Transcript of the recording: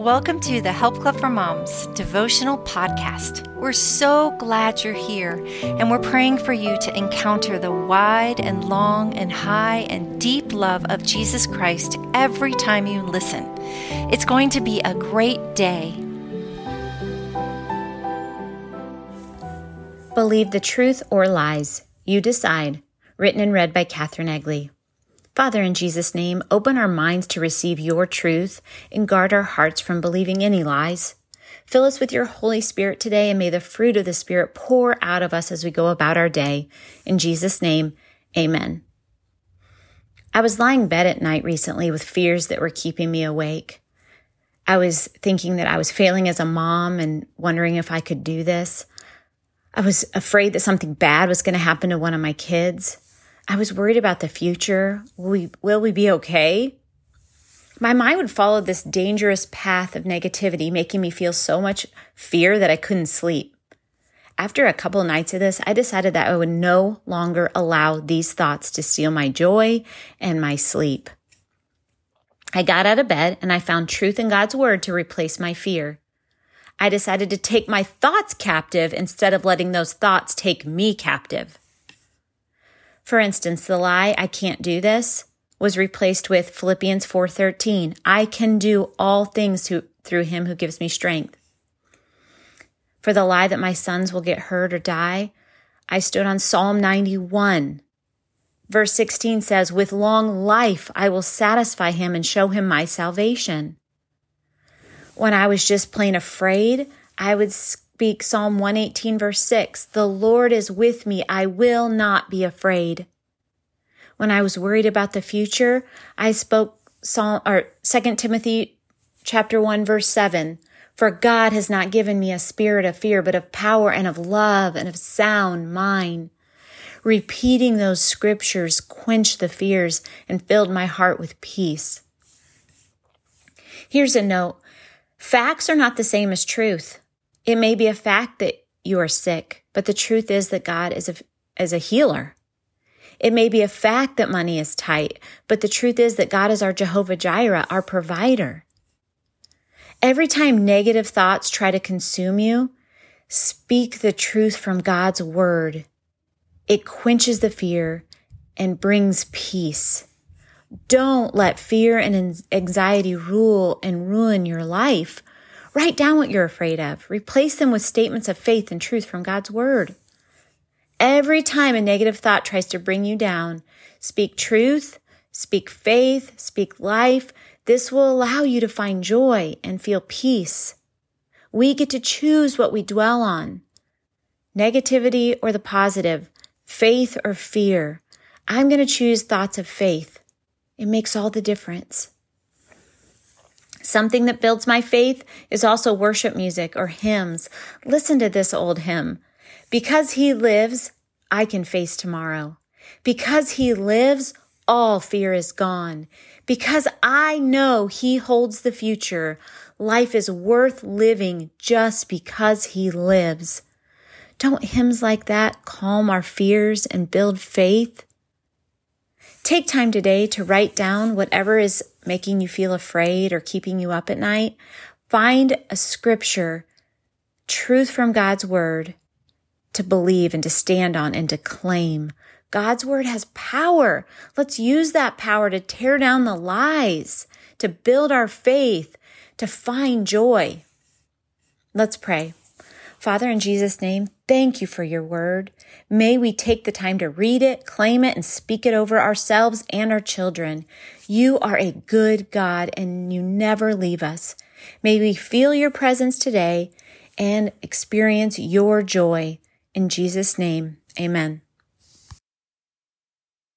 Welcome to the Help Club for Moms devotional podcast. We're so glad you're here, and we're praying for you to encounter the wide and long and high and deep love of Jesus Christ every time you listen. It's going to be a great day. Believe the truth or lies. You decide. Written and read by Katherine Egley. Father, in Jesus' name, open our minds to receive your truth and guard our hearts from believing any lies. Fill us with your Holy Spirit today and may the fruit of the Spirit pour out of us as we go about our day. In Jesus' name, amen. I was lying in bed at night recently with fears that were keeping me awake. I was thinking that I was failing as a mom and wondering if I could do this. I was afraid that something bad was going to happen to one of my kids. I was worried about the future. Will we, will we be okay? My mind would follow this dangerous path of negativity, making me feel so much fear that I couldn't sleep. After a couple of nights of this, I decided that I would no longer allow these thoughts to steal my joy and my sleep. I got out of bed and I found truth in God's word to replace my fear. I decided to take my thoughts captive instead of letting those thoughts take me captive. For instance, the lie, I can't do this, was replaced with Philippians 4:13, I can do all things through, through him who gives me strength. For the lie that my sons will get hurt or die, I stood on Psalm 91. Verse 16 says, With long life I will satisfy him and show him my salvation. When I was just plain afraid, I would speak Psalm 118, verse 6 The Lord is with me, I will not be afraid. When I was worried about the future, I spoke Psalm or 2 Timothy chapter 1 verse 7 for God has not given me a spirit of fear but of power and of love and of sound mind. Repeating those scriptures quenched the fears and filled my heart with peace. Here's a note. Facts are not the same as truth it may be a fact that you are sick, but the truth is that God is a, is a healer. It may be a fact that money is tight, but the truth is that God is our Jehovah Jireh, our provider. Every time negative thoughts try to consume you, speak the truth from God's word. It quenches the fear and brings peace. Don't let fear and anxiety rule and ruin your life. Write down what you're afraid of. Replace them with statements of faith and truth from God's word. Every time a negative thought tries to bring you down, speak truth, speak faith, speak life. This will allow you to find joy and feel peace. We get to choose what we dwell on. Negativity or the positive, faith or fear. I'm going to choose thoughts of faith. It makes all the difference. Something that builds my faith is also worship music or hymns. Listen to this old hymn. Because he lives, I can face tomorrow. Because he lives, all fear is gone. Because I know he holds the future, life is worth living just because he lives. Don't hymns like that calm our fears and build faith? Take time today to write down whatever is making you feel afraid or keeping you up at night. Find a scripture, truth from God's word to believe and to stand on and to claim. God's word has power. Let's use that power to tear down the lies, to build our faith, to find joy. Let's pray. Father, in Jesus' name, thank you for your word. May we take the time to read it, claim it, and speak it over ourselves and our children. You are a good God and you never leave us. May we feel your presence today and experience your joy. In Jesus' name, amen.